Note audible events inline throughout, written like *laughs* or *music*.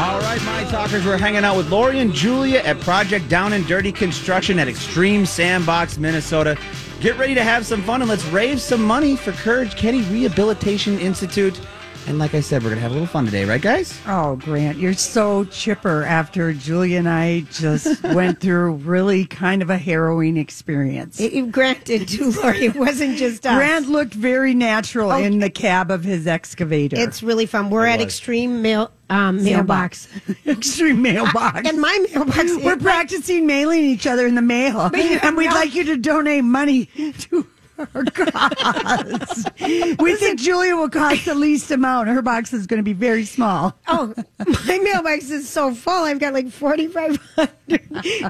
All right, my talkers, we're hanging out with Lori and Julia at Project Down and Dirty Construction at Extreme Sandbox, Minnesota. Get ready to have some fun and let's raise some money for Courage Kenny Rehabilitation Institute. And like I said, we're going to have a little fun today, right, guys? Oh, Grant, you're so chipper after Julia and I just *laughs* went through really kind of a harrowing experience. It, it- granted, too, Lori, *laughs* it wasn't just us. Grant looked very natural Oh, in the cab of his excavator. It's really fun. We're at Extreme Mail um, Mailbox. *laughs* extreme mailbox. And my mailbox. We're practicing mailing each other in the mail, and we'd like you to donate money to our *laughs* cause. we think Julia will cost the least amount. Her box is going to be very small. Oh, my mailbox is so full. I've got like 4,500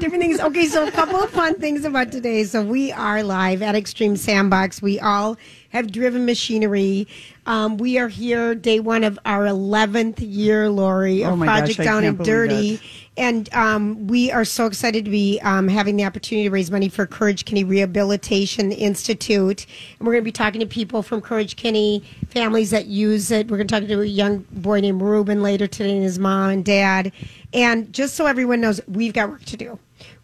different things. Okay, so a couple of fun things about today. So we are live at Extreme Sandbox. We all have driven machinery. Um, we are here day one of our 11th year, Lori, Oh of gosh, Project I Down and Dirty. And um, we are so excited to be um, having the opportunity to raise money for Courage Kenny Rehabilitation Institute. And we're going to be talking to people from Courage Kenny, families that use it. We're going to talk to a young boy named Ruben later today and his mom and dad. And just so everyone knows, we've got work to do.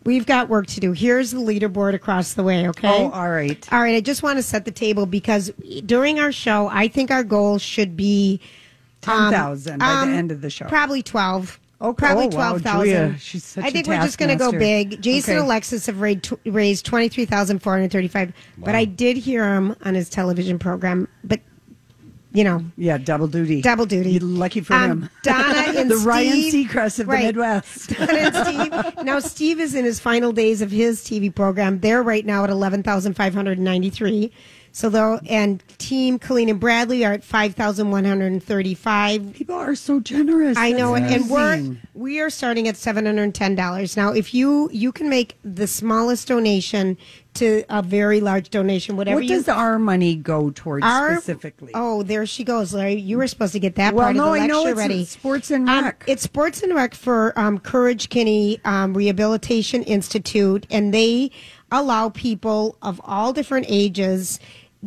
We've got work to do. Here's the leaderboard across the way, okay? Oh, all right. All right, I just want to set the table because during our show, I think our goal should be um, 10,000 by the end of the show. Probably 12. Okay. Probably Oh, wow, 12,000. Julia, she's such I a think we're just going to go big. Jason Okay. Alexis have raised, raised 23,435, but I did hear him on his television program, but you know, Yeah, double duty. double duty. You're lucky for Um, him. *laughs* Donna and Steve. the Ryan Steve- Seacrest of right. the Midwest. *laughs* Donna and Steve. Now Steve is in his final days of his TV program. They're right now at eleven thousand five hundred ninety three. So though, and Team Colleen and Bradley are at five thousand one hundred thirty five. People are so generous. I know, That's and we're amazing. we are starting at seven hundred and ten dollars now. If you you can make the smallest donation to a very large donation, whatever What you does our money go towards our- specifically? Oh, there she goes, Larry. You were supposed to get that well, part no, of the I lecture know it's ready. sports and Um, rec. it's Sports and Rec for um, Courage Kenny um, Rehabilitation Institute, and they allow people of all different ages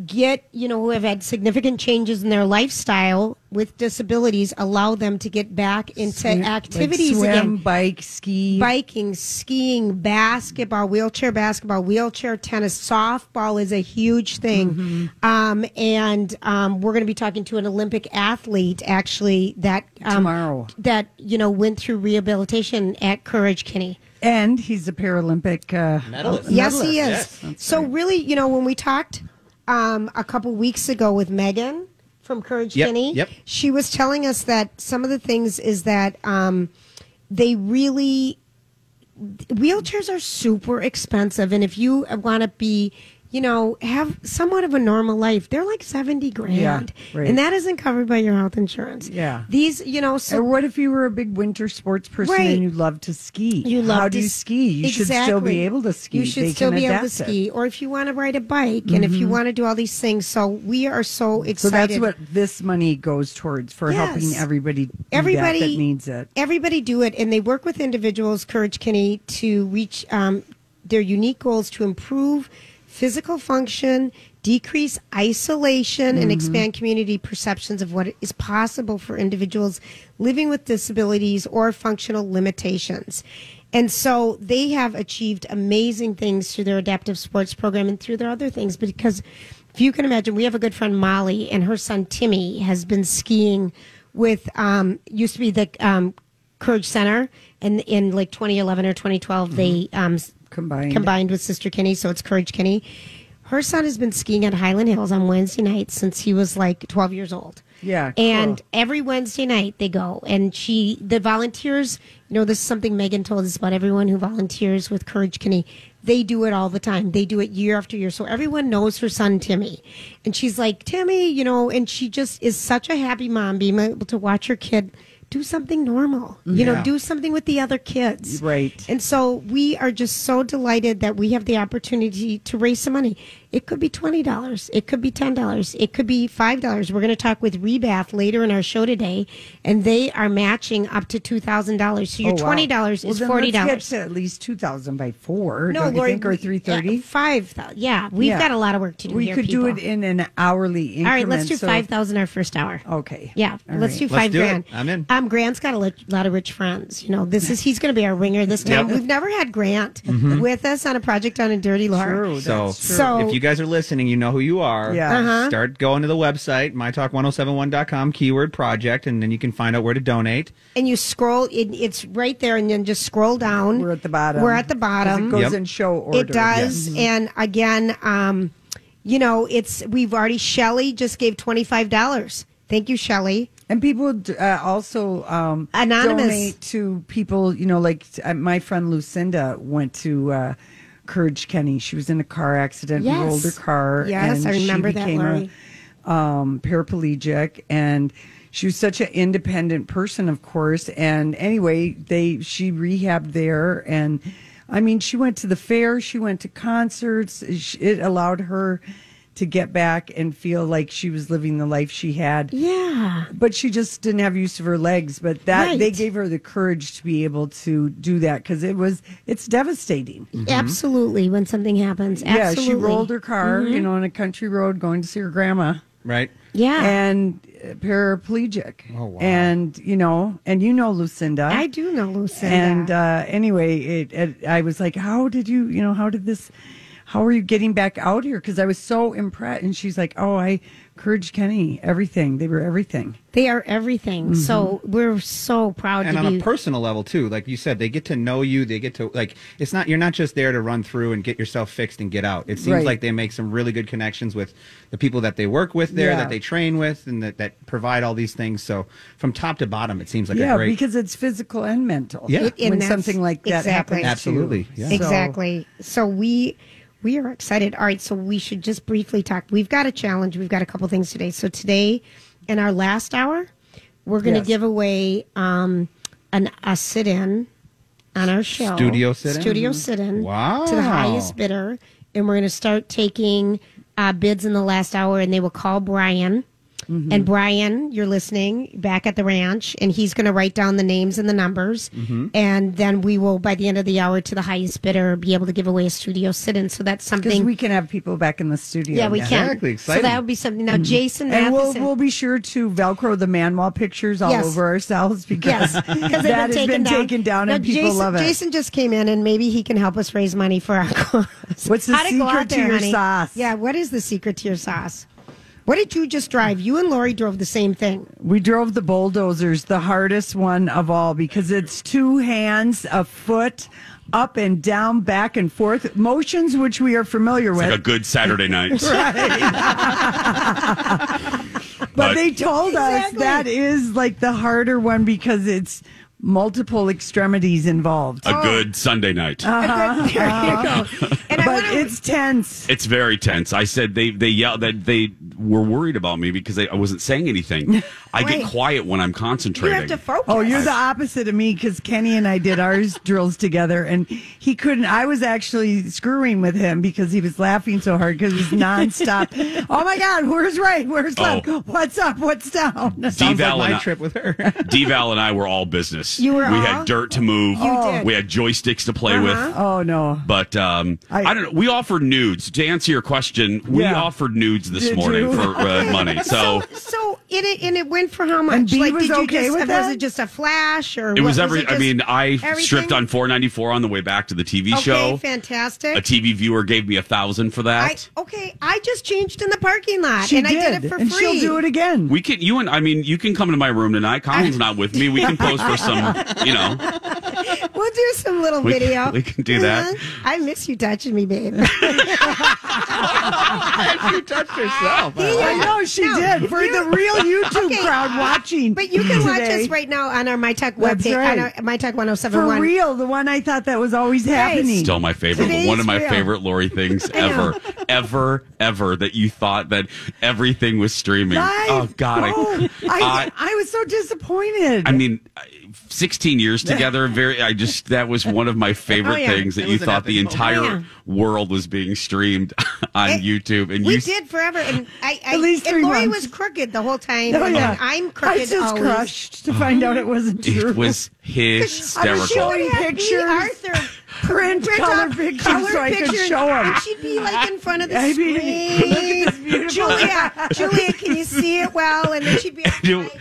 get you know who have had significant changes in their lifestyle with disabilities allow them to get back into Swim- like activities swim, again bike, ski. biking, skiing, basketball, wheelchair basketball, wheelchair tennis, softball is a huge thing. Mm-hmm. Um, and um, we're going to be talking to an Olympic athlete actually that um, Tomorrow. that you know went through rehabilitation at Courage Kenny. And he's a Paralympic uh, Medalist. Yes, he is. Yes, so really, you know, when we talked um, a couple weeks ago with Megan from Courage Yep, yep. she was telling us that some of the things is that um, they really wheelchairs are super expensive, and if you want to be you know, have somewhat of a normal life. They're like 70 grand. Yeah, right. And that isn't covered by your health insurance. Yeah. These, you know, so or what if you were a big winter sports person Right. and you love to ski? You love How to do you s- cí? You should still be able to ski. You should They still be able to it. Mm-hmm. ski, or if you want to ride a bike, and if you want to do all these things. So we are so excited. So that's what this money goes towards for helping everybody do everybody that, that needs it. Everybody do it, and they work with individuals, Courage Kenny, to reach um, their unique goals to improve physical function, decrease isolation, Mm-hmm. and expand community perceptions of what is possible for individuals living with disabilities or functional limitations. And so they have achieved amazing things through their adaptive sports program and through their other things because if you can imagine, we have a good friend Molly, and her son Timmy has been skiing with um, used to be the um, Courage Center, and in like 2011 or 2012, they um, Combined. combined with Sister Kenny, so it's Courage Kenny. Her son has been skiing at Hyland Hills on Wednesday nights since he was like 12 years old. Yeah, And cool. every Wednesday night they go, and she, the volunteers, you know, this is something Megan told us about everyone who volunteers with Courage Kenny. They do it all the time. They do it year after year. So everyone knows her son, Timmy. And she's like, Timmy, you know, and she just is such a happy mom being able to watch her kid do something normal, you know, do something with the other kids. Right. And so we are just so delighted that we have the opportunity to raise some money. It could be twenty dollars. It could be ten dollars. It could be five dollars. We're going to talk with Rebath later in our show today, and they are matching up to two thousand dollars. So your Oh, wow. twenty dollars Well, is then forty let's dollars. get to at least two thousand by four. No, don't Lori, you think, or we- three thirty? yeah, five thousand. Yeah, we've Yeah. got a lot of work to do We here. could do it in an hourly increment. All right, let's do so- five thousand our first hour. Okay. Yeah, All let's right. do Let's five do it. grand. I'm in. Um, Grant's got a lot of rich friends. You know, this is he's going to be our ringer this time. Yep. We've never had Grant with us on a project on a Dirty Laura. True. So, that's true. So- if you guys are listening, you know who you are. Yeah. Uh-huh. Start going to the website, mytalk1071.com, keyword project, and then you can find out where to donate. And you scroll, it, it's right there, and then just scroll down. We're at the bottom. We're at the 'Cause bottom. It goes Yep. in show order. It does. And again, um, you know, it's we've already Shelly just gave twenty five dollars. Thank you, Shelly. And people uh, also um, Anonymous. donate to people, you know, like uh, my friend Lucinda went to uh, Courage Kenny. She was in a car accident, Yes. rolled her car. Yes, and I remember she that, became Lori. a um, paraplegic. And she was such an independent person, of course. And anyway, they she rehabbed there. And I mean, she went to the fair, she went to concerts. It allowed her to get back and feel like she was living the life she had Yeah. but she just didn't have use of her legs but that they gave her the courage to be able to do that because it was it's devastating Absolutely. When something happens, absolutely. yeah she rolled her car you know on a country road going to see her grandma Right? Yeah. and uh, paraplegic Oh, wow. and you know and you know lucinda I do know Lucinda. and uh, anyway, it, it, I was like, "How did you? You know, how did this? How are you getting back out here?" Because I was so impressed. And she's like, "Oh, I encouraged Kenny. Everything. They were everything." they are everything. Mm-hmm. So we're so proud And to on be. a personal level too, like you said, they get to know you. They get to like it's not you're not just there to run through and get yourself fixed and get out. It seems Right. like they make some really good connections with the people that they work with there, Yeah. that they train with, and that, that provide all these things. So from top to bottom, it seems like yeah, a great. because it's physical and mental. Yeah. It- and when something like that exactly. happens, to you. Absolutely, yeah. So- Exactly. So we we are excited. All right, so we should just briefly talk. We've got a challenge. We've got a couple things today. So today, in our last hour, we're going to Yes. give away um, an a sit in on our show. Studio sit-in? Studio sit in. Wow. To the highest bidder, and we're going to start taking uh, bids in the last hour, and they will call Brian. Mm-hmm. And Brian, you're listening back at the ranch, and he's going to write down the names and the numbers. Mm-hmm. And then we will, by the end of the hour, to the highest bidder, be able to give away a studio sit in. So that's because something. we can have people back in the studio. yeah, we can. Exactly, So that would be something. Now, Jason And we'll, we'll be sure to Velcro the man wall pictures all Yes. over ourselves because Yes, *laughs* that they've has been taken down. taken down Now, and people Jason, love it. Jason just came in, and maybe he can help us raise money for our *laughs* cause. What's the How to secret to there, your honey? sauce? Yeah, what is the secret to your sauce? What did you just drive? You and Lori drove the same thing. We drove the bulldozers, the hardest one of all, because it's two hands, a foot, up and down, back and forth, motions which we are familiar with. Like a good Saturday *laughs* night. *laughs* but, but- they told us that is like the harder one because it's multiple extremities involved. A good Sunday night. Uh-huh. *laughs* there you go. And I but wanna- it's tense. It's very tense. I said they they yelled that they were worried about me because they, I wasn't saying anything. *laughs* I get quiet when I'm concentrating. you concentrating. have to focus. Oh, you're the opposite of me because Kenny and I did ours *laughs* drills together, and he couldn't. I was actually screwing with him because he was laughing so hard because it was nonstop. oh my God, where's right? Where's left? Oh. What's up? What's down? Sounds like my I- trip with her. Deval and I were all business. You were we all? had dirt to move. You did. We had joysticks to play with. Oh no. But um, I, I- don't know. We offered nudes to answer your question. We Yeah. offered nudes this Did morning you? for uh, money. *laughs* So So it it- and it went for how much? And B like, was did you okay just with was that? it just a flash or it what? was every. it I mean, I everything? stripped on 494 on the way back to the TV Okay, show. fantastic. A TV viewer gave me a thousand for I, that. okay, I just changed in the parking lot She and did, I did it for and free. she'll do it again. we can. You and I mean, you can come to my room tonight. Colin's *laughs* not with me. We can pose for some. You know, *laughs* We'll do some little We can- video. we can do that. Mhm. I miss you touching me, babe. *laughs* she touched herself. I know she did for the real *laughs* YouTube Okay. crowd watching. But you can watch us right now on our MyTech Talk That's webpage, right. on our My Talk For real, the one I thought that was always happening. still my favorite. Today's one of my real. favorite Lori things ever, ever, ever. That you thought that everything was streaming. Live. Oh God, Oh, I, I, I was so disappointed. I mean, 16 years *laughs* together. Very. I just that was one of my favorite Oh, yeah. things that It you thought the entire moment. World was being streamed *laughs* on It- YouTube, and we you did forever, and I, I At least and Lori months. was crooked the whole time. Oh, and yeah. I'm I crooked was just always. crushed to find out it wasn't true. it was hysterical. showing She would have pictures. me, Arthur, print print color off pictures colored so I could show them. She'd be like in front of the *laughs* I mean, screen. look at this beautiful- Julia, Julia, can you see it well? And then she'd be like,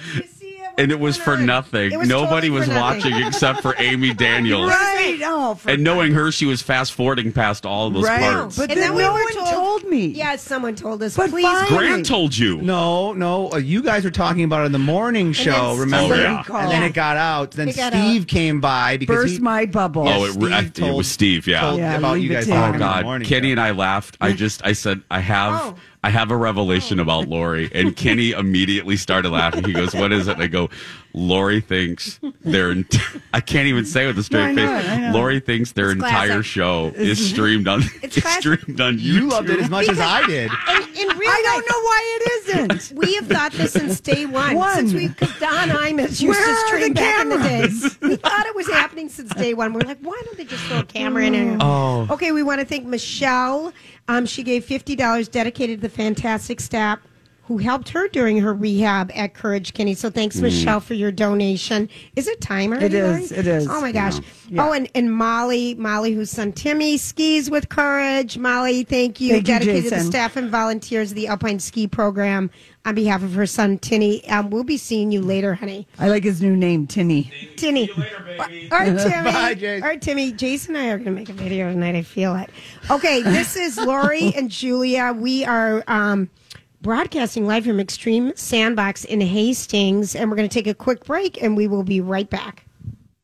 it- "Can you see it? and it was for nothing. Was Nobody totally was for nothing. watching except for Amy *laughs* Daniels. Right. Oh, for And knowing her, she was fast forwarding past all of those Right. parts. But And then then we no were one told, told me. Yeah, someone told us. But please, fine. Grant told you. No, no. Uh, you guys were talking about it in the morning show, then remember? Oh, yeah. And then it got out. Then got Steve out. came by because burst he, my bubble. Oh, it, Steve I- it was Steve. Yeah. told Yeah, about you guys to talking him. in the God, Kenny and I laughed. I just, I said, I have, Oh. I have a revelation oh. about Lori, and Kenny *laughs* immediately started laughing. He goes, "What is it?" And I go, "Lori thinks their, ent- *laughs* I can't even say it with a straight No, I know face. know. Lori thinks their It's entire classic. show is streamed on, *laughs* It's streamed on YouTube. You loved it as much as I did. And in real I don't know why it isn't. We have thought this since day one. One. Since we, because Don Imus used Where to are stream back in the cameras? days. We thought it was happening since day one. We're like, why don't they just throw a camera in here? Oh. Okay, we want to thank Michelle. Um, she gave fifty dollars dedicated to the fantastic staff who helped her during her rehab at Courage Kenny. So thanks, Michelle, for your donation. Is it time already? It is, Lori? it is. Oh my gosh. Yeah. Oh, and, and Molly, Molly, whose son Timmy skis with Courage. Molly, thank you. Thank you, dedicated to Jason. staff and volunteers of the Alpine Ski Program on behalf of her son Tinny. Um, we'll be seeing you later, honey. I like his new name, Tinny. Tinny. Or *laughs* Timmy. Bye, Jason. Or Timmy. Jason and I are going to make a video tonight. I feel it. Okay, this is Lori *laughs* and Julia. We are um, broadcasting live from Extreme Sandbox in Hastings, and we're going to take a quick break, and we will be right back.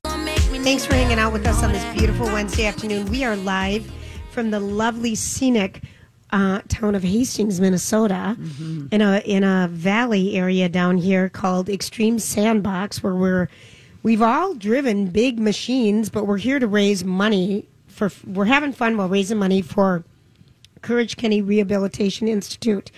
Thanks for hanging out with us on this beautiful Wednesday afternoon. We are live from the lovely scenic uh, town of Hastings, Minnesota, in a in a valley area down here called Extreme Sandbox, where we're we've all driven big machines, but we're here to raise money for. We're having fun while raising money for Courage Kenny Rehabilitation Institute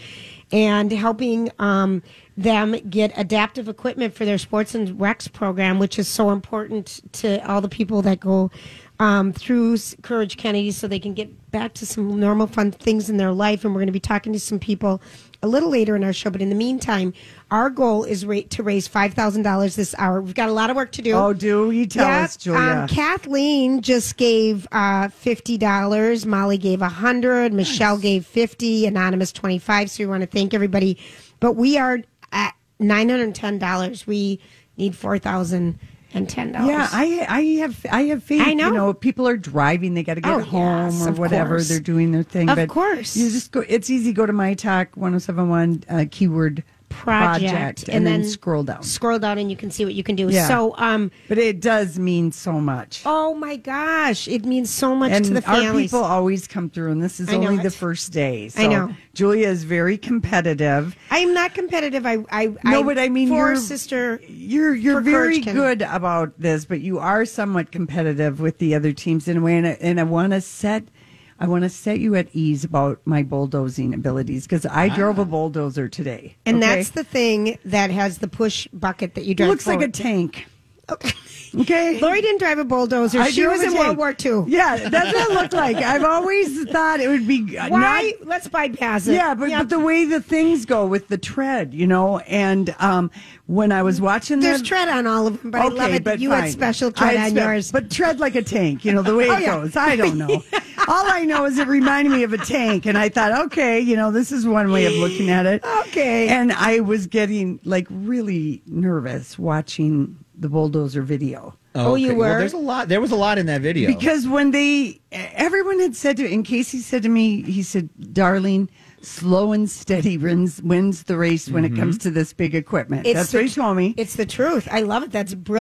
and helping um, them get adaptive equipment for their sports and recs program, which is so important to all the people that go um, through Courage Kenny so they can get back to some normal fun things in their life. And we're going to be talking to some people a little later in our show. But in the meantime, our goal is ra- to raise $5,000 this hour. We've got a lot of work to do. Oh, do you tell Yeah, us, Julia? Um, Kathleen just gave uh, fifty dollars. Molly gave a hundred. Michelle gave fifty. Anonymous twenty five. So we want to thank everybody. But we are at nine hundred ten dollars. We need four thousand and ten dollars. yeah, I I have I have faith. I know. You know, people are driving; they got to get Oh, home yes, or whatever. course. They're doing their thing. Of but course. you just go. It's easy. Go to my talk one zero seven one uh, keyword project, and, then, scroll down. Scroll down, and you can see what you can do. Yeah. So, um, But it does mean so much. oh my gosh, it means so much and to the families. our people always come through, and this is I know only the first day. So I know. Julia is very competitive. I'm not competitive. I, I, No, but I mean, your sister. You're you're very good about this, but you are somewhat competitive with the other teams in a way, and I, and I want to set. I want to set you at ease about my bulldozing abilities because I drove a bulldozer today. And okay? that's the thing that has the push bucket that you drive. looks like a tank. Okay. Lori didn't drive a bulldozer. I she was in. World War II. Yeah, that's what it looked like. I've always thought it would be *laughs* Why? not Let's bypass it. Yeah, but, but the way the things go with the tread, you know, and um, when I was watching there's the, tread on all of them, but I love it that you had special tread had on spe- yours. But tread like a tank, you know, the way *laughs* Oh, it yeah. goes. I don't *laughs* know. All I know is it reminded me of a tank, and I thought, okay, you know, this is one way of looking at it. Okay. And I was getting like really nervous watching the bulldozer video. Oh, oh you Well, were? there's a lot. There was a lot in that video. Because when they, everyone had said to, and Casey said to me, he said, darling, slow and steady wins, wins the race when it mm-hmm. comes to this big equipment. That's the what he told me. It's the truth. I love it. That's brilliant.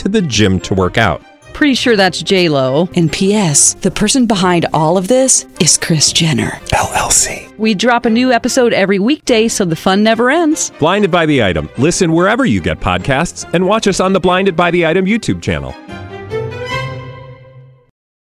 to the gym to work out. Pretty sure that's J Lo. And P.S. The person behind all of this is Kris Jenner LLC. We drop a new episode every weekday, so the fun never ends. Blinded by the item. Listen wherever you get podcasts, and watch us on the Blinded by the Item YouTube channel.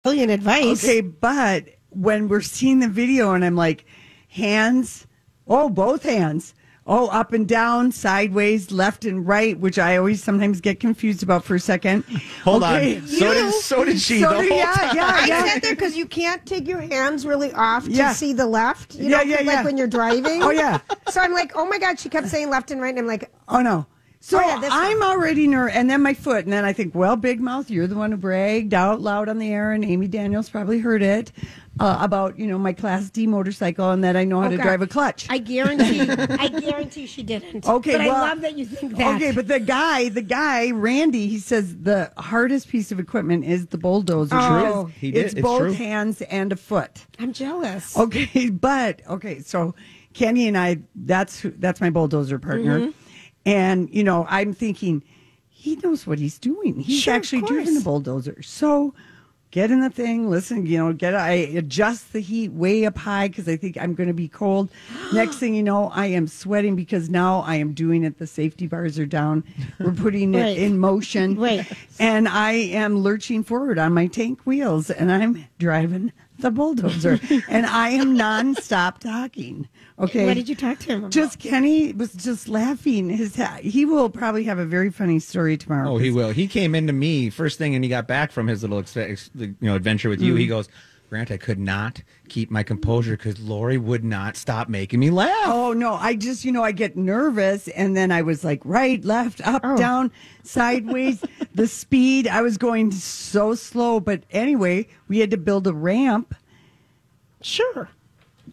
Brilliant advice. Okay, but when we're seeing the video and I'm like, hands, oh, both hands. Oh, up and down, sideways, left and right, which I always sometimes get confused about for a second. *laughs* Hold Okay. on. So did so did she So the did- whole yeah, time. yeah, I yeah. sat there because you can't take your hands really off to Yeah. see the left. You Yeah, know, yeah, like yeah. when you're driving. Oh, yeah. So I'm like, oh my god, she kept saying left and right, and I'm like, Oh no. So Oh, yeah, I'm one. already nervous, and then my foot, and then I think, well, Big Mouth, you're the one who bragged out loud on the air, and Amy Daniels probably heard it uh, about you know my Class D motorcycle, and that I know how oh, to God. drive a clutch. I guarantee, *laughs* I guarantee she didn't. Okay, but well- I love that you think that. Okay, but the guy, the guy, Randy, he says the hardest piece of equipment is the bulldozer. Oh. He did. It's It's both true. hands and a foot. I'm jealous. Okay, *laughs* but okay, so Kenny and I, that's who, that's my bulldozer partner, Mm-hmm. And you know, I'm thinking he knows what he's doing. He's Sure, actually course. the bulldozer, so. Get in the thing. Listen, you know, get. I adjust the heat way up high because I think I'm going to be cold. *gasps* Next thing you know, I am sweating because now I am doing it. The safety bars are down. We're putting it *laughs* in motion. Right. And I am lurching forward on my tank wheels and I'm driving the bulldozer *laughs* and I am nonstop talking. Okay. What did you talk to him about? Just Kenny was just laughing. His he will probably have a very funny story tomorrow. Oh, he will. He came into me first thing, and he got back from his little ex- ex- you know adventure with you. He Mm. goes, Grant, I could not keep my composure because Lori would not stop making me laugh. Oh no! I just you know I get nervous, and then I was like right, left, up, Oh. down, sideways. *laughs* the speed I was going so slow, but anyway, we had to build a ramp. sure.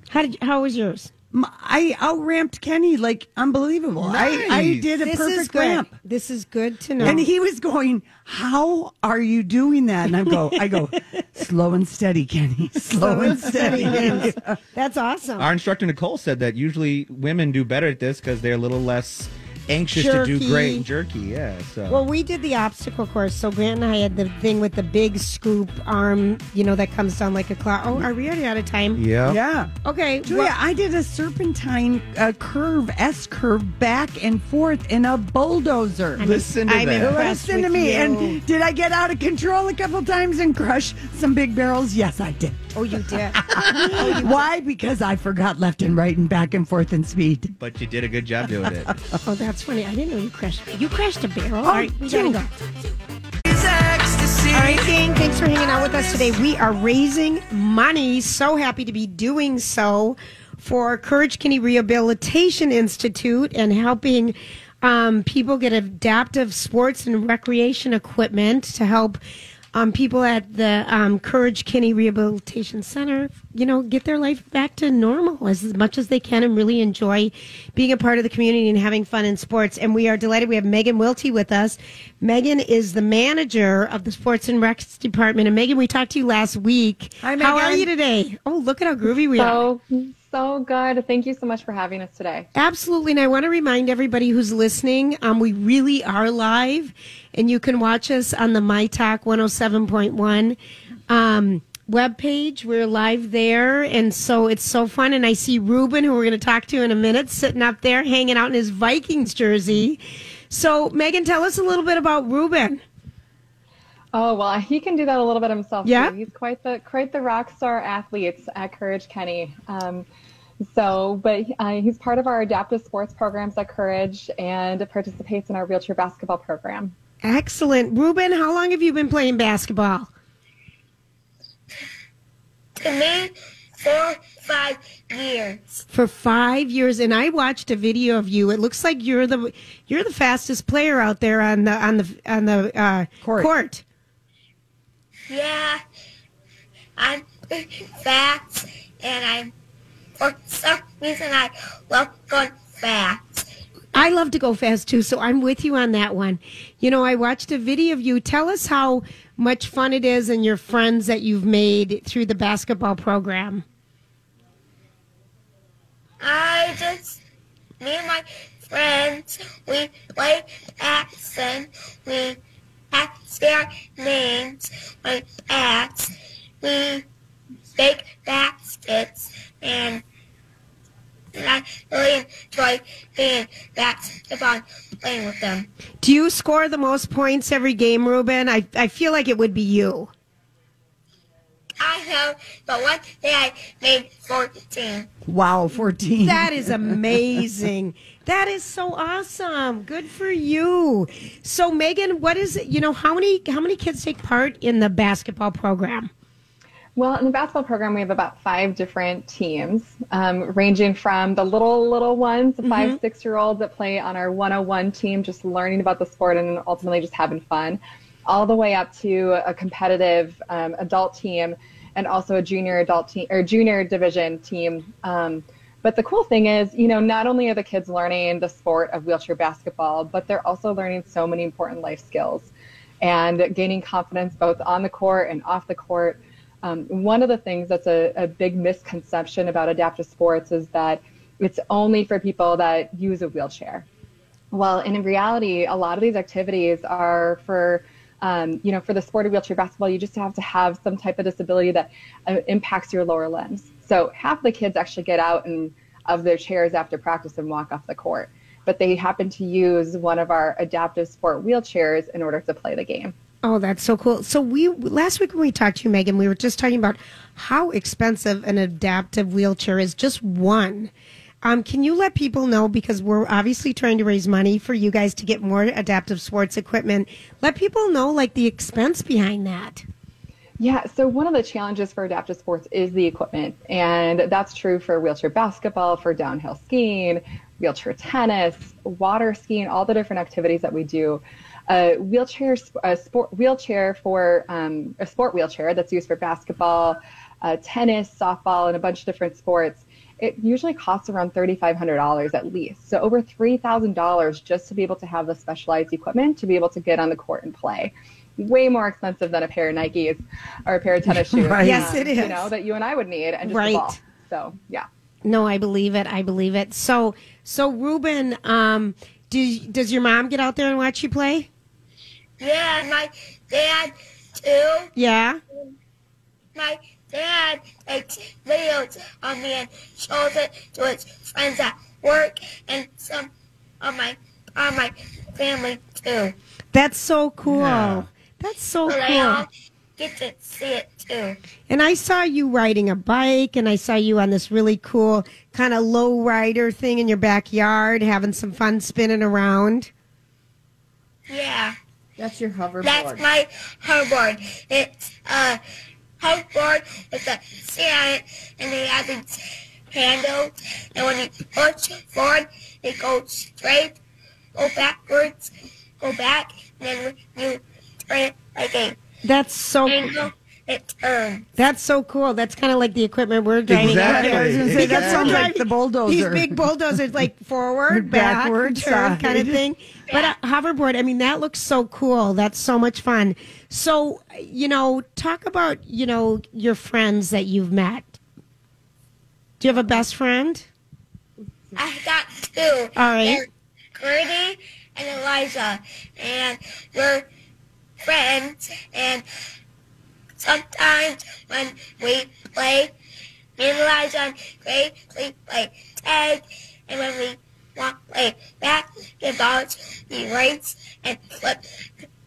How did? You, how was yours? M- I outramped Kenny like unbelievable. I, I did a This perfect is ramp. This is good to know. And he was going, "How are you doing that?" And I go, "I go, *laughs* slow and steady, Kenny, slow, and steady." *laughs* That's awesome. Our instructor Nicole said that usually women do better at this because they're a little less anxious to do great and jerky. Yeah. So Well, we did the obstacle course. So Grant and I had the thing with the big scoop arm, you know, that comes down like a cloud. Oh, are we already out of time? yeah. yeah. Okay. Julia, well- I did a serpentine uh, curve, S curve, back and forth in a bulldozer. Listen to I'm that. impressed. Listen to me. you. And did I get out of control a couple times and crush some big barrels? Yes, I did. oh, you did. *laughs* Why? Because I forgot left and right and back and forth and speed. But you did a good job doing it. *laughs* oh, that's funny. I didn't know you crashed. You crashed a barrel. All right, we gotta dude. go. All right, gang. Thanks for hanging out with us today. We are raising money. So happy to be doing so for Courage Kenny Rehabilitation Institute and helping um, people get adaptive sports and recreation equipment to help um, people at the um, Courage Kenny Rehabilitation Center, you know, get their life back to normal as much as they can and really enjoy being a part of the community and having fun in sports. And we are delighted we have Megan Wilty with us. Megan is the manager of the Sports and Recs Department. And Megan, we talked to you last week. Hi, Megan. How are you today? Oh, look at how groovy we are. So, good. Thank you so much for having us today. Absolutely. And I want to remind everybody who's listening, um, we really are live and you can watch us on the My Talk 107.1 um, webpage. We're live there. And so it's so fun. And I see Ruben, who we're going to talk to in a minute, sitting up there hanging out in his Vikings jersey. So, Megan, tell us a little bit about Ruben. Oh well, he can do that a little bit himself. Yeah? too. he's quite the quite the rock star athlete at Courage Kenny. Um, so, but uh, he's part of our adaptive sports programs at Courage and participates in our wheelchair basketball program. Excellent. Ruben, how long have you been playing basketball? To me, four, five years. For five years, and I watched a video of you. It looks like you're the you're the fastest player out there on the on the on the uh, Court. court. Yeah, I'm *laughs* fast, and I'm for some reason I love going fast. I love to go fast too, so I'm with you on that one. You know, I watched a video of you. Tell us how much fun it is and your friends that you've made through the basketball program. I just, me and my friends, we play accent, we ask their names, we ask, we make baskets, and, and I really enjoy being basketball, playing with them. Do you score the most points every game, Ruben? I, I feel like it would be you. I have, but one day I made 14. Wow, 14. That is amazing. that is so awesome. Good for you. So Megan, what is it? You know, how many how many kids take part in the basketball program? Well, in the basketball program, we have about five different teams, um, ranging from the little, little ones, the five, six year olds that play on our 101 team, just learning about the sport and ultimately just having fun, all the way up to a competitive um, adult team and also a junior adult team or junior division team. Um, but the cool thing is, you know, not only are the kids learning the sport of wheelchair basketball, but they're also learning so many important life skills and gaining confidence both on the court and off the court. Um, one of the things that's a, a big misconception about adaptive sports is that it's only for people that use a wheelchair. Well, and in reality, a lot of these activities are for, um, you know, for the sport of wheelchair basketball, you just have to have some type of disability that uh, impacts your lower limbs. So half the kids actually get out and of their chairs after practice and walk off the court, but they happen to use one of our adaptive sport wheelchairs in order to play the game. Oh, that's so cool. So we last week when we talked to you, Megan, we were just talking about how expensive an adaptive wheelchair is. Just one. Um, can you let people know because we're obviously trying to raise money for you guys to get more adaptive sports equipment. Let people know like the expense behind that. Yeah, so one of the challenges for adaptive sports is the equipment, and that's true for wheelchair basketball, for downhill skiing, wheelchair tennis, water skiing, all the different activities that we do. A wheelchair, a sport wheelchair for um, a sport wheelchair that's used for basketball, uh, tennis, softball, and a bunch of different sports. It usually costs around $3,500 at least. So over $3,000 just to be able to have the specialized equipment to be able to get on the court and play way more expensive than a pair of Nikes or a pair of tennis *laughs* shoes. Right. Yes, it You know, that you and I would need and just Right. a ball. So, yeah. No, I believe it. I believe it. So, so Ruben, um, do, does your mom get out there and watch you play? Yeah, my dad too. Yeah. My dad makes videos on me and shows it to his friends at work and some of my of my family too. That's so cool. Yeah. That's so So they all cool. get to see it too. And I saw you riding a bike, and I saw you on this really cool kind of low rider thing in your backyard, having some fun spinning around. Yeah. That's your hoverboard. That's my hoverboard. It's a hoverboard with a seat on it, and it has its handle. And when you push forward, it goes straight, go backwards, go back, and then you turn it like a That's so. angle, it. That's so cool. That's kind of like the equipment we're driving. Exactly. I was gonna say, that Exactly. sounds like the bulldozer. These big bulldozers, like *laughs* forward, back, Backward, turn kind of thing. But a hoverboard, I mean, that looks so cool. That's so much fun. So, you know, talk about, you know, your friends that you've met. Do you have a best friend? I got two. All right. They're Gertie and Eliza, and we're friends. And sometimes when we play, and Eliza and Gertie, we play tag. And when we want to play basketball, we race and flip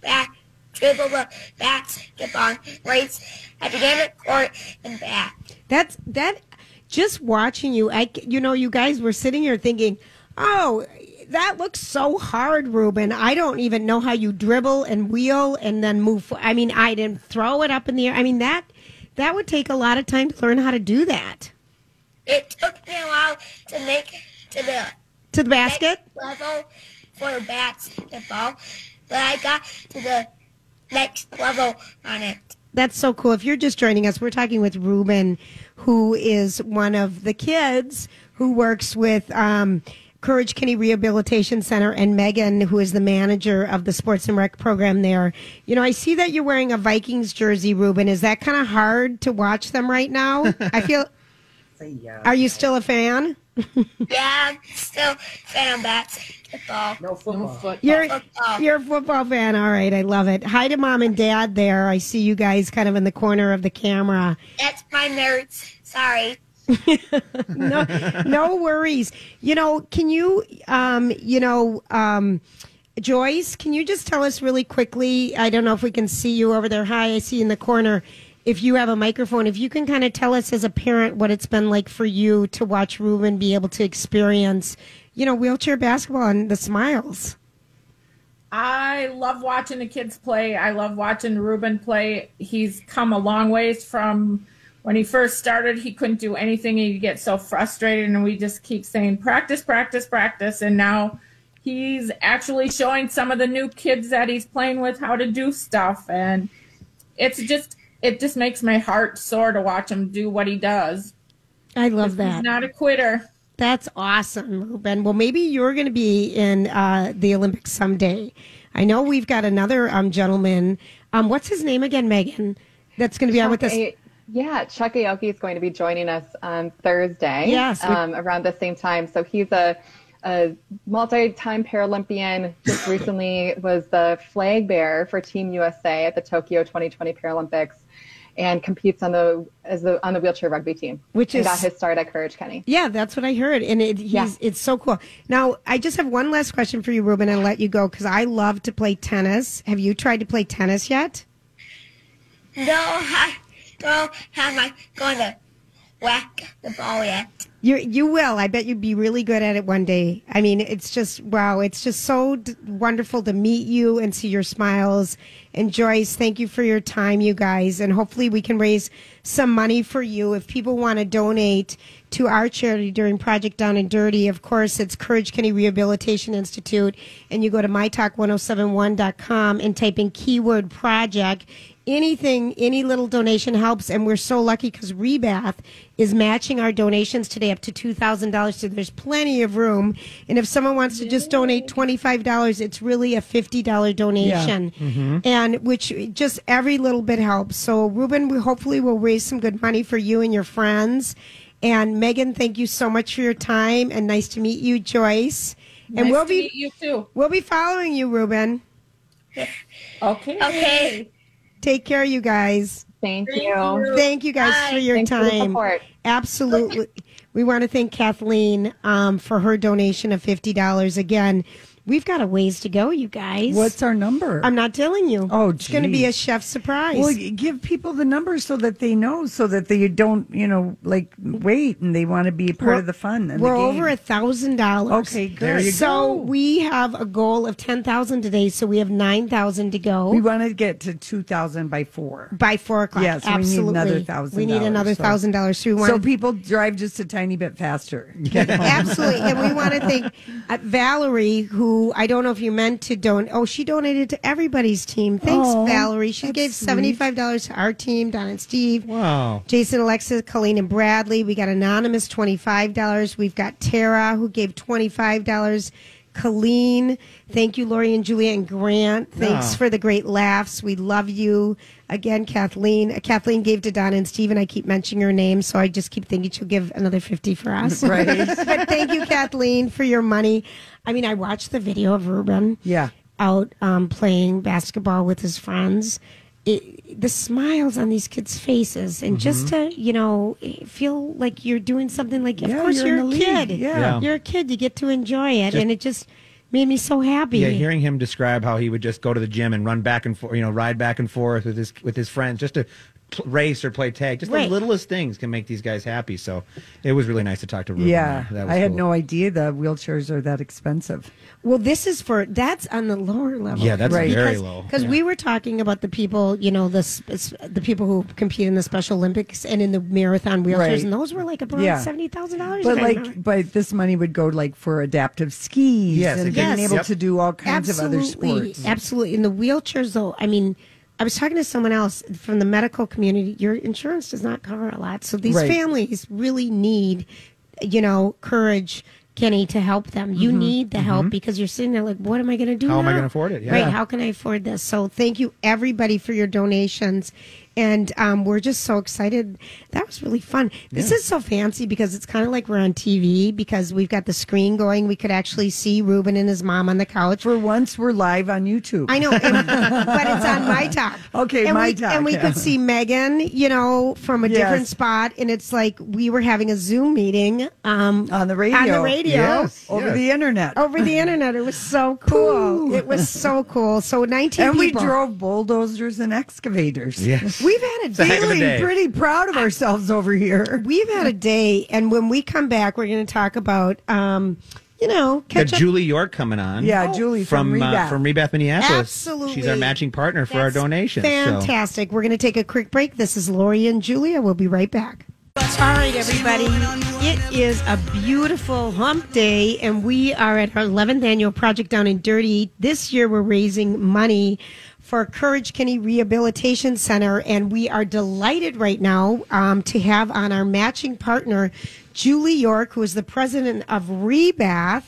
back, dribble the basketball, race at the end of the court and back. That's that. Just watching you, I you know, you guys were sitting here thinking, oh, that looks so hard, Ruben. I don't even know how you dribble and wheel and then move. I mean, I didn't throw it up in the air. I mean that that would take a lot of time to learn how to do that. It took me a while to make to the To the basket. level for basketball, but I got to the next level on it. That's so cool. If you're just joining us, we're talking with Ruben, who is one of the kids who works with um, Courage Kenny Rehabilitation Center, and Megan, who is the manager of the sports and rec program there. You know, I see that you're wearing a Vikings jersey, Ruben. Is that kind of hard to watch them right now? *laughs* I feel. yeah, Are you still a fan? *laughs* Yeah, I'm still fan of basketball. No football. You're football. you're a football fan. All right, I love it. Hi to mom and dad there. I see you guys kind of in the corner of the camera. That's my nerds. Sorry. No, no worries. You know, can you, um, you know, um, Joyce, can you just tell us really quickly? I don't know if we can see you over there. Hi, I see you in the corner. If you have a microphone, if you can kind of tell us as a parent what it's been like for you to watch Ruben be able to experience, you know, wheelchair basketball and the smiles. I love watching the kids play. I love watching Ruben play. He's come a long ways from when he first started. He couldn't do anything. He'd get so frustrated, and we just keep saying, practice, practice, practice. And now he's actually showing some of the new kids that he's playing with how to do stuff. And it's just, it just makes my heart sore to watch him do what he does. I love He's that. not a quitter. That's awesome, Ruben. Well, maybe you're going to be in uh, the Olympics someday. I know we've got another um, gentleman. Um, what's his name again, Megan? That's going to be on with us. A- yeah, Chuck Aoki is going to be joining us on Thursday. Yes, we- um, around the same time. So he's a, a multi-time Paralympian. Just recently was the flag bearer for Team USA at the Tokyo 2020 Paralympics, and competes on the as the on the wheelchair rugby team. Which and is- got his start at Courage Kenny. Yeah, that's what I heard, and it, he's Yeah. it's so cool. Now, I just have one last question for you, Ruben, and I'll let you go because I love to play tennis. Have you tried to play tennis yet? No, I don't have going to whack the ball yet. You you will. I bet you'd be really good at it one day. I mean, it's just wow. It's just so d- wonderful to meet you and see your smiles. And Joyce, thank you for your time, you guys. And hopefully, we can raise some money for you if people want to donate to our charity during Project Down and Dirty. Of course, it's Courage Kenny Rehabilitation Institute, and you go to mytalk1071.com and type in keyword project anything, any little donation helps. And we're so lucky because Rebath is matching our donations today up to $2,000. So there's plenty of room. And if someone wants to just donate $25, it's really a $50 donation. Mhm. And which just every little bit helps. So Ruben, we hopefully will raise some good money for you and your friends. And Megan, thank you so much for your time and nice to meet you, Joyce. And Nice we'll to be meet you too. We'll be following you, Ruben. *laughs* Okay. Okay. Take care, you guys. Thank you. Thank you guys Bye. for your Thanks for the time. support. Absolutely. We want to thank Kathleen um, for her donation of fifty dollars. Again, we've got a ways to go, you guys. What's our number? I'm not telling you. Oh, it's going to be a chef surprise. Well, give people the number so that they know, so that they don't, you know, like wait and they want to be a part We're- of the fun. And We're the over a thousand dollars. Okay, good. There you so we have a goal of ten thousand today. So we have nine thousand to go. We want to get to two thousand by four. by four o'clock. Yes, absolutely. we need another thousand. We need another so- thousand dollars. So So people drive just a tiny bit faster. *laughs* Absolutely. And we want to thank uh, Valerie, who I don't know if you meant to donate. Oh, she donated to everybody's team. Thanks, Valerie. She that's gave sweet. $75 to our team, Don and Steve. Wow. Jason, Alexis, Colleen, and Bradley. We got Anonymous, $25. We've got Tara, who gave $25. Colleen, thank you, Lori and Julia and Grant. Thanks for the great laughs. We love you. Again, Kathleen. Uh, Kathleen gave to Don and Steve, and I keep mentioning her name, so I just keep thinking she'll give another 50 for us. *laughs* Right. *laughs* but thank you, Kathleen, for your money. I mean, I watched the video of Ruben Yeah. out um, playing basketball with his friends. It, the smiles on these kids' faces, and just to you know feel like you're doing something like, of Mm-hmm. Yeah, course you're you're, a kid. Yeah. Yeah. you're a kid. You get to enjoy it, Just- and it just made me so happy. Yeah, hearing him describe how he would just go to the gym and run back and forth, you know, ride back and forth with his with his friends, just to race or play tag. Just Right. the littlest things can make these guys happy. So it was really nice to talk to Ruben. Yeah, there. That was I had cool. no idea the wheelchairs are that expensive. Well, this is for that's on the lower level. Yeah, that's Right. very because, low. Because we were talking about the people, you know, the the people who compete in the Special Olympics and in the marathon wheelchairs, Right. and those were like around Yeah. seventy thousand dollars. But like, but this money would go like for adaptive skis Yes, and exactly. being able Yep. to do all kinds of other Absolutely, sports. Absolutely. In the wheelchairs, though, I mean, I was talking to someone else from the medical community. Your insurance does not cover a lot. So these Right. families really need, you know, courage. Kenny, to help them. You Mm-hmm. need the help because you're sitting there like, what am I going to do? How am I gonna afford it? Yeah. Right. How can I afford this? So thank you everybody for your donations. And um, we're just so excited. That was really fun. This is so fancy because it's kind of like we're on TV because we've got the screen going. We could actually see Ruben and his mom on the couch. For once, we're live on YouTube. I know, and, *laughs* but it's on my talk. Okay, and My we, Talk, and we yeah. could see Megan, you know, from a Yes. different spot, and it's like we were having a Zoom meeting um, on the radio. On the radio. Yes. over the internet. Over the internet, it was so cool. It was so cool. So nineteen and we people. drove bulldozers and excavators. Yes. We've had a a a day. Feeling day. pretty proud of ourselves over here. We've had a day, and when we come back, we're going to talk about, um, you know, Got catch up. Julie York coming on. Yeah, Julie from, from uh, Rebath. from Rebath, Minneapolis. Absolutely. she's our matching partner for our donation. donations. so- Fantastic. We're going to take a quick break. This is Lori and Julia. We'll be right back. All right, everybody. It is a beautiful hump day, and we are at our 11th annual Project Down and Dirty. This year, we're raising money for Courage Kenny Rehabilitation Center, and we are delighted right now um, to have on our matching partner, Julie York, who is the president of Rebath.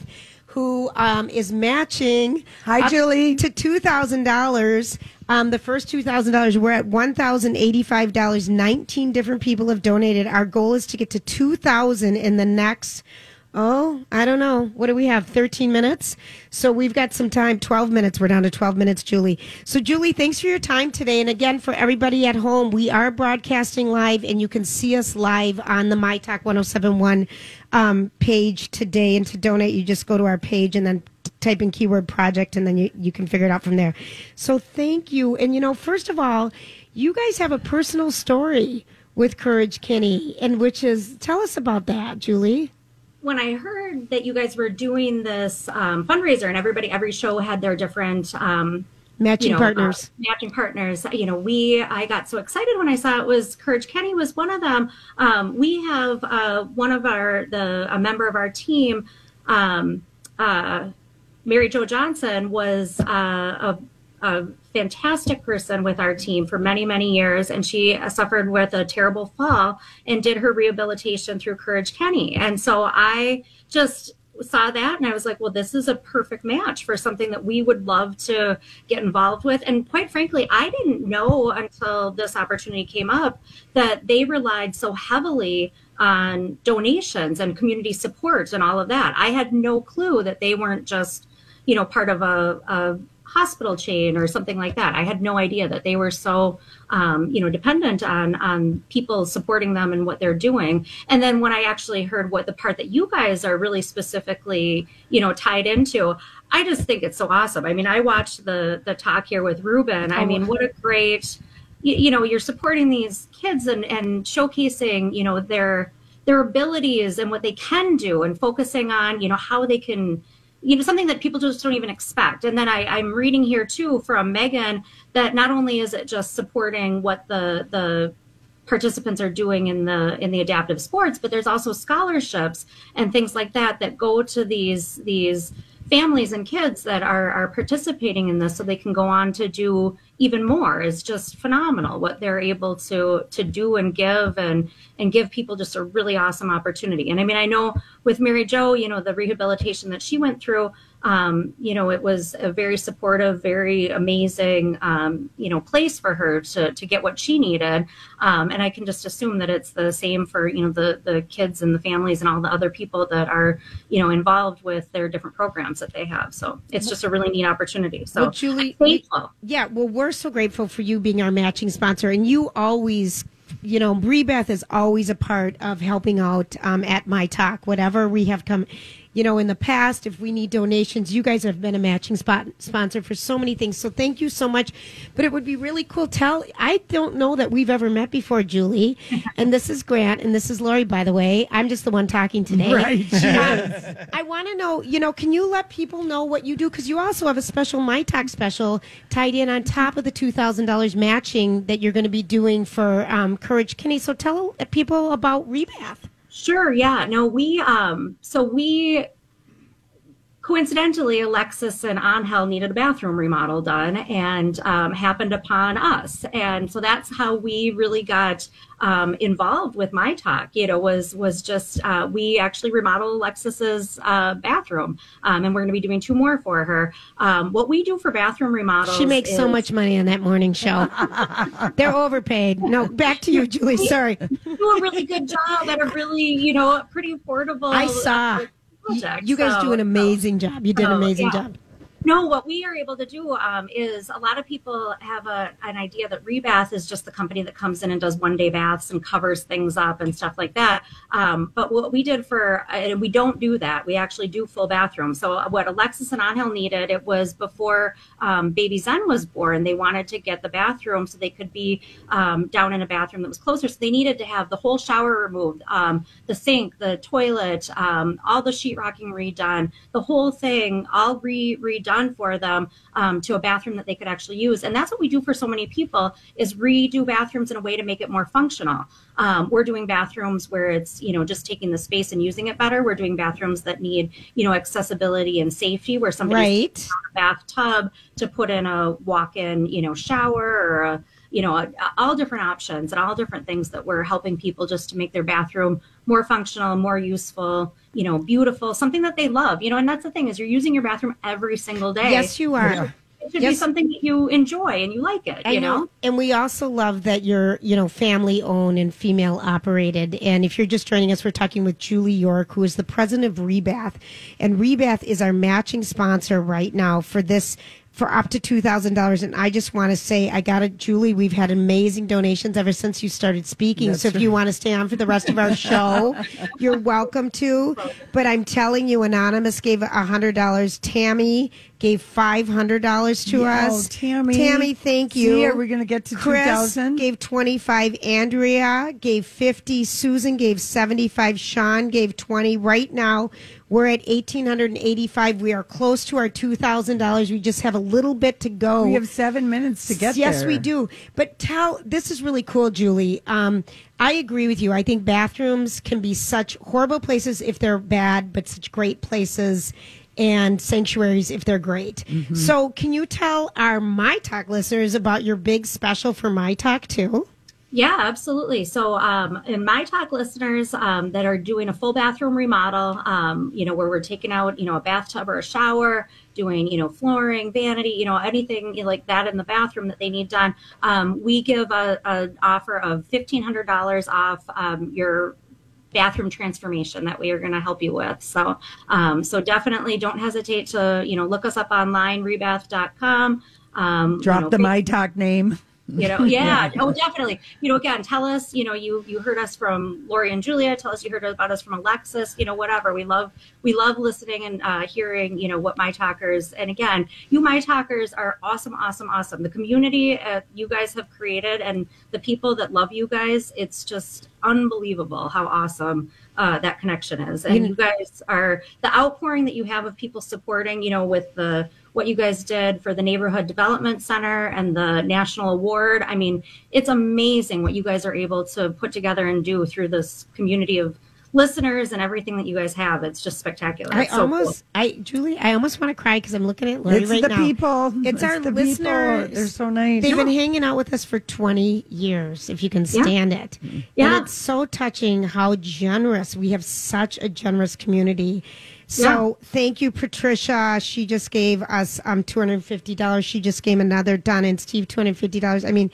Who um, is matching? Hi, Julie. To two thousand dollars. Um, the first two thousand dollars. We're at one thousand eighty-five dollars. Nineteen different people have donated. Our goal is to get to two thousand in the next. Oh, I don't know. What do we have? Thirteen minutes. So we've got some time. Twelve minutes. We're down to twelve minutes, Julie. So Julie, thanks for your time today. And again, for everybody at home, we are broadcasting live, and you can see us live on the My Talk 1071 um, page today. And to donate, you just go to our page and then type in keyword project and then you, you can figure it out from there. So thank you. And you know, first of all, you guys have a personal story with Courage Kenny, and which is tell us about that, Julie. When I heard that you guys were doing this um, fundraiser and everybody, every show had their different um, Matching you know, partners. uh, matching partners. You know, we I got so excited when I saw it was Courage Kenny was one of them. Um, we have uh, one of our the a member of our team, um, uh, Mary Jo Johnson, was uh, a, a fantastic person with our team for many many years, and she uh, suffered with a terrible fall and did her rehabilitation through Courage Kenny. And so I just saw that and I was like, well, this is a perfect match for something that we would love to get involved with. And quite frankly, I didn't know until this opportunity came up that they relied so heavily on donations and community support and all of that. I had no clue that they weren't just, you know, part of a, a hospital chain or something like that. I had no idea that they were so, um, you know, dependent on on people supporting them and what they're doing. And then when I actually heard what the part that you guys are really specifically, you know, tied into, I just think it's so awesome. I mean, I watched the the talk here with Ruben. I mean, what a great, you, you know, you're supporting these kids and and showcasing, you know, their their abilities and what they can do and focusing on, you know, how they can you know something that people just don't even expect. And then I, i'm reading here too from megan that not only is it just supporting what the the participants are doing in the in the adaptive sports but there's also scholarships and things like that that go to these these families and kids that are are participating in this so they can go on to do even more is just phenomenal what they're able to to do and give and and give people just a really awesome opportunity. And i mean i know with mary jo you know the rehabilitation that she went through um, you know it was a very supportive very amazing um, you know place for her to to get what she needed. Um, and i can just assume that it's the same for you know the the kids and the families and all the other people that are you know involved with their different programs that they have. So it's just a really neat opportunity. So well, Julie, yeah, well, we're so grateful for you being our matching sponsor, and you always, you know, Rebath is always a part of helping out um, at My Talk, whatever we have come. You know, in the past, if we need donations, you guys have been a matching spot sponsor for so many things. So thank you so much. But it would be really cool. Tell, I don't know that we've ever met before, Julie. *laughs* and this is Grant, and this is Lori, by the way. I'm just the one talking today. Right, Um, I want to know, you know, can you let people know what you do? Because you also have a special My Talk special tied in on top of the $2,000 matching that you're going to be doing for um, Courage Kenny. So tell people about Rebath. Sure. Yeah. No, we, um, so we, coincidentally, Alexis and Angel needed a bathroom remodel done and um, happened upon us. And so that's how we really got um, involved with My Talk. You know, was was just uh, we actually remodeled Alexis's uh, bathroom, um, and we're going to be doing two more for her. Um, what we do for bathroom remodels, She makes so much money on that morning show. *laughs* They're overpaid. No, back to you, Julie. Sorry. *laughs* do a really good job at a really, you know, pretty affordable. I saw. uh, project. You guys So- do an amazing job. You did an Oh, amazing yeah. job. No, what we are able to do um, is a lot of people have a, an idea that Rebath is just the company that comes in and does one day baths and covers things up and stuff like that. Um, but what we did for, and we don't do that. We actually do full bathrooms. So what Alexis and Angel needed, it was before um, baby Zen was born. They wanted to get the bathroom so they could be um, down in a bathroom that was closer. So they needed to have the whole shower removed, um, the sink, the toilet, um, all the sheetrocking redone, the whole thing all re redone for them um, to a bathroom that they could actually use. And that's what we do for so many people is redo bathrooms in a way to make it more functional. Um, we're doing bathrooms where it's you know just taking the space and using it better. We're doing bathrooms that need you know accessibility and safety where somebody's Right. a bathtub to put in a walk-in you know shower or a you know, all different options and all different things that we're helping people just to make their bathroom more functional, more useful, you know, beautiful, something that they love, you know, and that's the thing is you're using your bathroom every single day. Yes, you are. It should be something that you enjoy and you like it, you know? And we also love that you're, you know, family owned and female operated. And if you're just joining us, we're talking with Julie York, who is the president of Rebath. And Rebath is our matching sponsor right now for this for up to $2,000. And I just want to say, I got it, Julie. We've had amazing donations ever since you started speaking. That's so if you want to stay on for the rest of our show, *laughs* you're welcome to. But I'm telling you, Anonymous gave $100. Tammy gave $500 to Yeah, us. oh, Tammy. Tammy, thank you. See, are we gonna get to Chris 2,000? gave 25. Andrea gave 50. Susan gave 75. Sean gave 20. Right now, we're at 1,885. We are close to our $2,000. We just have a little bit to go. We have seven minutes to get yes, there. we do. But tell this is really cool, Julie. Um, I agree with you. I think bathrooms can be such horrible places if they're bad, but such great places and sanctuaries if they're great. Mm-hmm. So, can you tell our My Talk listeners about your big special for My Talk too? Yeah, absolutely. So, um, in my talk listeners um, that are doing a full bathroom remodel, um, you know, where we're taking out, you know, a bathtub or a shower, doing, you know, flooring, vanity, you know, anything like that in the bathroom that they need done, um, we give a, a offer of fifteen hundred dollars off um, your bathroom transformation that we are going to help you with. So, um, so definitely don't hesitate to, you know, look us up online, rebath.com. Um, you Drop know, the My Talk name. you know *laughs* yeah oh definitely you know again tell us you know you you heard us from lori and julia tell us you heard about us from alexis you know whatever we love we love listening and uh, hearing you know what my talkers and again you my talkers are awesome awesome awesome the community uh, you guys have created and the people that love you guys it's just unbelievable how awesome uh, that connection is. And You- you guys are the outpouring that you have of people supporting you know with the what you guys did for the neighborhood development center and the national award. I mean it's amazing what you guys are able to put together and do through this community of listeners and everything that you guys have it's just spectacular I It's so cool. almost, I Julie, I almost want to cry because I'm looking at Lori It's right the now. people. It's, It's our the people. listeners. They're so nice. They've been hanging out with us for 20 years, if you can Yeah. stand it. Yeah. And it's so touching how generous. We have such a generous community. So thank you, Patricia. She just gave us um two hundred and fifty dollars. She just gave another Don and Steve two hundred and fifty dollars. I mean,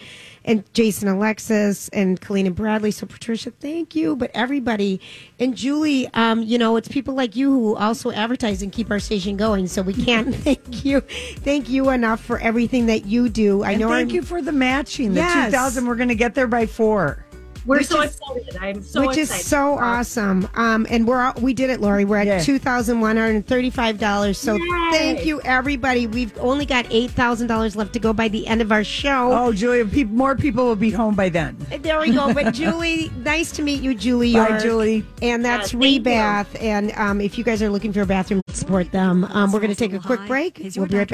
and Jason Alexis and Colleen and Bradley. So Patricia, thank you. But everybody and Julie, um, you know, it's people like you who also advertise and keep our station going. So we can't *laughs* thank you, thank you enough for everything that you do. I And know. thank our- you for the matching. The Yes. 2000, we're going to get there by four. We're Which so is- excited. I'm so excited. which excited. is so awesome. Um, and we're all, we did it, Lori. We're at Yeah. two thousand one hundred thirty-five dollars. So Yay. thank you, everybody. We've only got eight thousand dollars left to go by the end of our show. Oh, Julia, peop more people will be home by then. There we go. But *laughs* Julie, nice to meet you, Julie. Bye, York. Julie. And that's Yeah, thank you. Rebath. And um, if you guys are looking for a bathroom, support them. Um, we're going to take a quick break. We'll be right back.